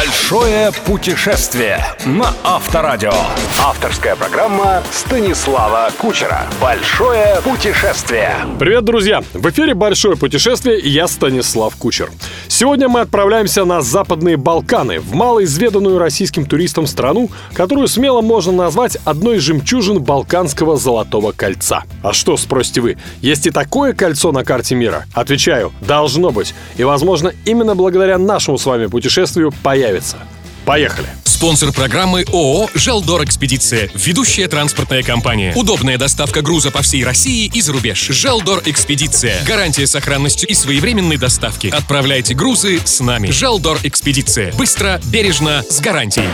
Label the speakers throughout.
Speaker 1: Большое путешествие на Авторадио. Авторская программа Станислава Кучера. Большое путешествие.
Speaker 2: Привет, друзья! В эфире «Большое путешествие» и я Станислав Кучер. Сегодня мы отправляемся на Западные Балканы, в малоизведанную российским туристам страну, которую смело можно назвать одной из жемчужин Балканского Золотого Кольца. А что, спросите вы, есть и такое кольцо на карте мира? Отвечаю, должно быть. И, возможно, именно благодаря нашему с вами путешествию появится. Поехали!
Speaker 3: Спонсор программы ООО «Желдор Экспедиция». Ведущая транспортная компания. Удобная доставка груза по всей России и за рубеж. «Желдор Экспедиция». Гарантия сохранностью и своевременной доставки. Отправляйте грузы с нами. «Желдор Экспедиция». Быстро, бережно, с гарантией.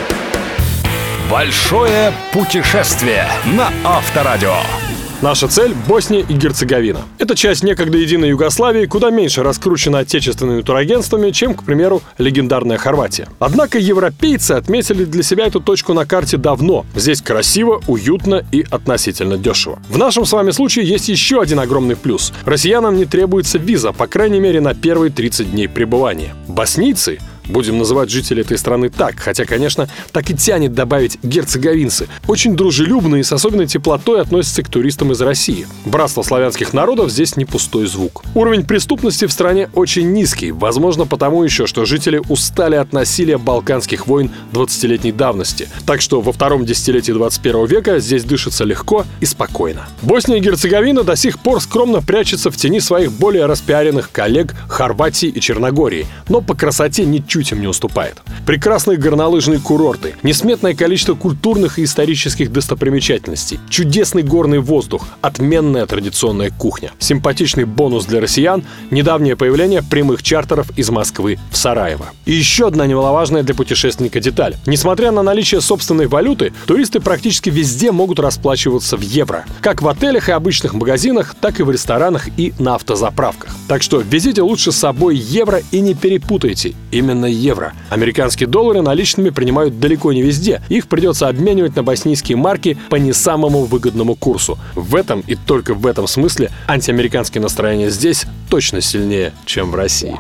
Speaker 1: Большое путешествие на Авторадио.
Speaker 2: Наша цель – Босния и Герцеговина. Это часть некогда единой Югославии, куда меньше раскручена отечественными турагентствами, чем, к примеру, легендарная Хорватия. Однако европейцы отметили для себя эту точку на карте давно. Здесь красиво, уютно и относительно дешево. В нашем с вами случае есть еще один огромный плюс. Россиянам не требуется виза, по крайней мере, на первые 30 дней пребывания. Боснийцы Будем называть жителей этой страны так, хотя, конечно, так и тянет добавить герцеговинцы. Очень дружелюбные и с особенной теплотой относятся к туристам из России. Братство славянских народов здесь не пустой звук. Уровень преступности в стране очень низкий, возможно потому еще, что жители устали от насилия балканских войн 20-летней давности. Так что во втором десятилетии 21 века здесь дышится легко и спокойно. Босния и Герцеговина до сих пор скромно прячется в тени своих более распиаренных коллег Хорватии и Черногории, но по красоте ничуть ничуть им не уступает. Прекрасные горнолыжные курорты, несметное количество культурных и исторических достопримечательностей, чудесный горный воздух, отменная традиционная кухня, симпатичный бонус для россиян, недавнее появление прямых чартеров из Москвы в Сараево. И еще одна немаловажная для путешественника деталь. Несмотря на наличие собственной валюты, туристы практически везде могут расплачиваться в евро. Как в отелях и обычных магазинах, так и в ресторанах и на автозаправках. Так что везите лучше с собой евро и не перепутайте. Именно на евро. Американские доллары наличными принимают далеко не везде. Их придется обменивать на боснийские марки по не самому выгодному курсу. В этом и только в этом смысле антиамериканские настроения здесь точно сильнее, чем в России.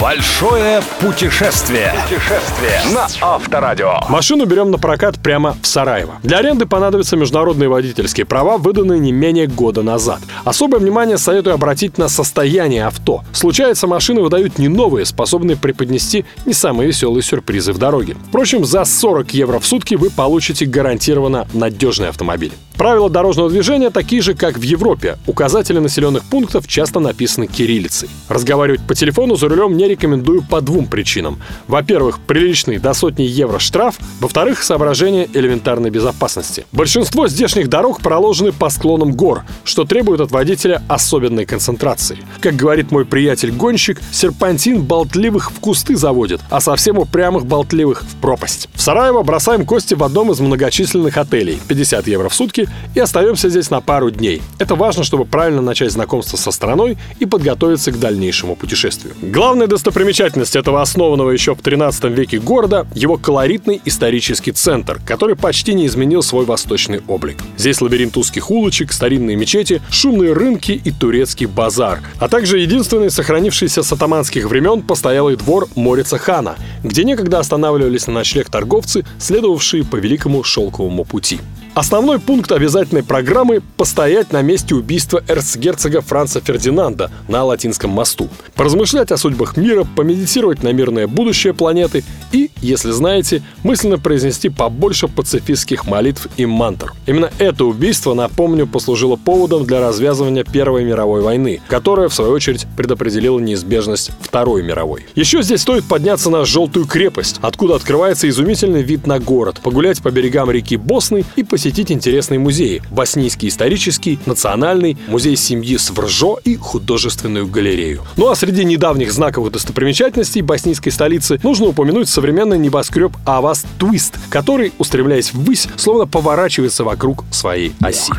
Speaker 1: Большое путешествие. Путешествие на Авторадио.
Speaker 2: Машину берем на прокат прямо в Сараево. Для аренды понадобятся международные водительские права, выданные не менее года назад. Особое внимание советую обратить на состояние авто. Случается, машины выдают не новые, способные преподнести не самые веселые сюрпризы в дороге. Впрочем, за 40 евро в сутки вы получите гарантированно надежный автомобиль. Правила дорожного движения такие же, как в Европе. Указатели населенных пунктов часто написаны кириллицей. Разговаривать по телефону за рулем не рекомендую по двум причинам. Во-первых, приличный до сотни евро штраф. Во-вторых, соображение элементарной безопасности. Большинство здешних дорог проложены по склонам гор, что требует от водителя особенной концентрации. Как говорит мой приятель-гонщик, серпантин болтливых в кусты заводит, а совсем упрямых болтливых в пропасть. В Сараево бросаем кости в одном из многочисленных отелей. 50 евро в сутки и остаемся здесь на пару дней. Это важно, чтобы правильно начать знакомство со страной и подготовиться к дальнейшему путешествию. Главная достопримечательность этого основанного еще в 13 веке города – его колоритный исторический центр, который почти не изменил свой восточный облик. Здесь лабиринт узких улочек, старинные мечети, шумные рынки и турецкий базар, а также единственный сохранившийся с атаманских времен постоялый двор Морица хана, где некогда останавливались на ночлег торговцы, следовавшие по Великому Шелковому пути. Основной пункт обязательной программы – постоять на месте убийства эрцгерцога Франца Фердинанда на Латинском мосту, поразмышлять о судьбах мира, помедитировать на мирное будущее планеты и, если знаете, мысленно произнести побольше пацифистских молитв и мантр. Именно это убийство, напомню, послужило поводом для развязывания Первой мировой войны, которая, в свою очередь, предопределила неизбежность Второй мировой. Еще здесь стоит подняться на Желтую крепость, откуда открывается изумительный вид на город, погулять по берегам реки Босны и посетить посетить интересные музеи. Боснийский исторический, национальный, музей семьи Свржо и художественную галерею. Ну а среди недавних знаковых достопримечательностей боснийской столицы нужно упомянуть современный небоскреб Авас Твист, который, устремляясь ввысь, словно поворачивается вокруг своей оси.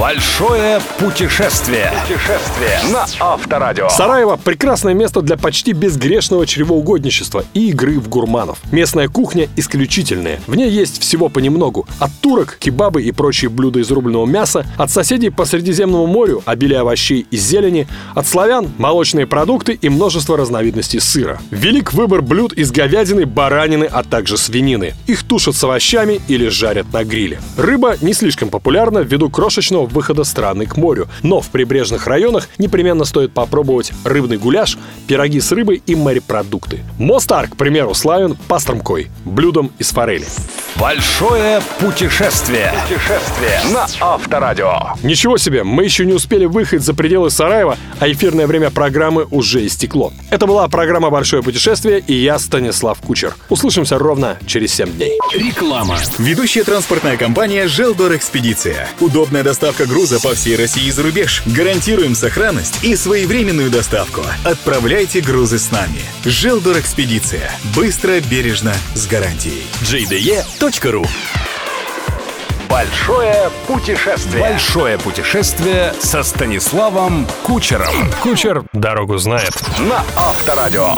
Speaker 1: Большое путешествие. Путешествие на Авторадио.
Speaker 2: Сараево – прекрасное место для почти безгрешного чревоугодничества и игры в гурманов. Местная кухня исключительная. В ней есть всего понемногу. От турок, кебабы и прочие блюда из рубленого мяса, от соседей по Средиземному морю – обилие овощей и зелени, от славян – молочные продукты и множество разновидностей сыра. Велик выбор блюд из говядины, баранины, а также свинины. Их тушат с овощами или жарят на гриле. Рыба не слишком популярна ввиду крошечного выхода страны к морю, но в прибрежных районах непременно стоит попробовать рыбный гуляш, пироги с рыбой и морепродукты. Мостар, к примеру, славен пастромкой, блюдом из форели.
Speaker 1: Большое путешествие. Путешествие на Авторадио.
Speaker 2: Ничего себе, мы еще не успели выехать за пределы Сараева, а эфирное время программы уже истекло. Это была программа «Большое путешествие» и я, Станислав Кучер. Услышимся ровно через 7 дней.
Speaker 3: Реклама.
Speaker 4: Ведущая транспортная компания «Желдор Экспедиция». Удобная доставка груза по всей России и за рубеж. Гарантируем сохранность и своевременную доставку. Отправляйте грузы с нами. «Желдор Экспедиция». Быстро, бережно, с гарантией. jde.ru
Speaker 1: Большое путешествие. Большое путешествие со Станиславом Кучером.
Speaker 2: Кучер дорогу знает.
Speaker 1: На Авторадио.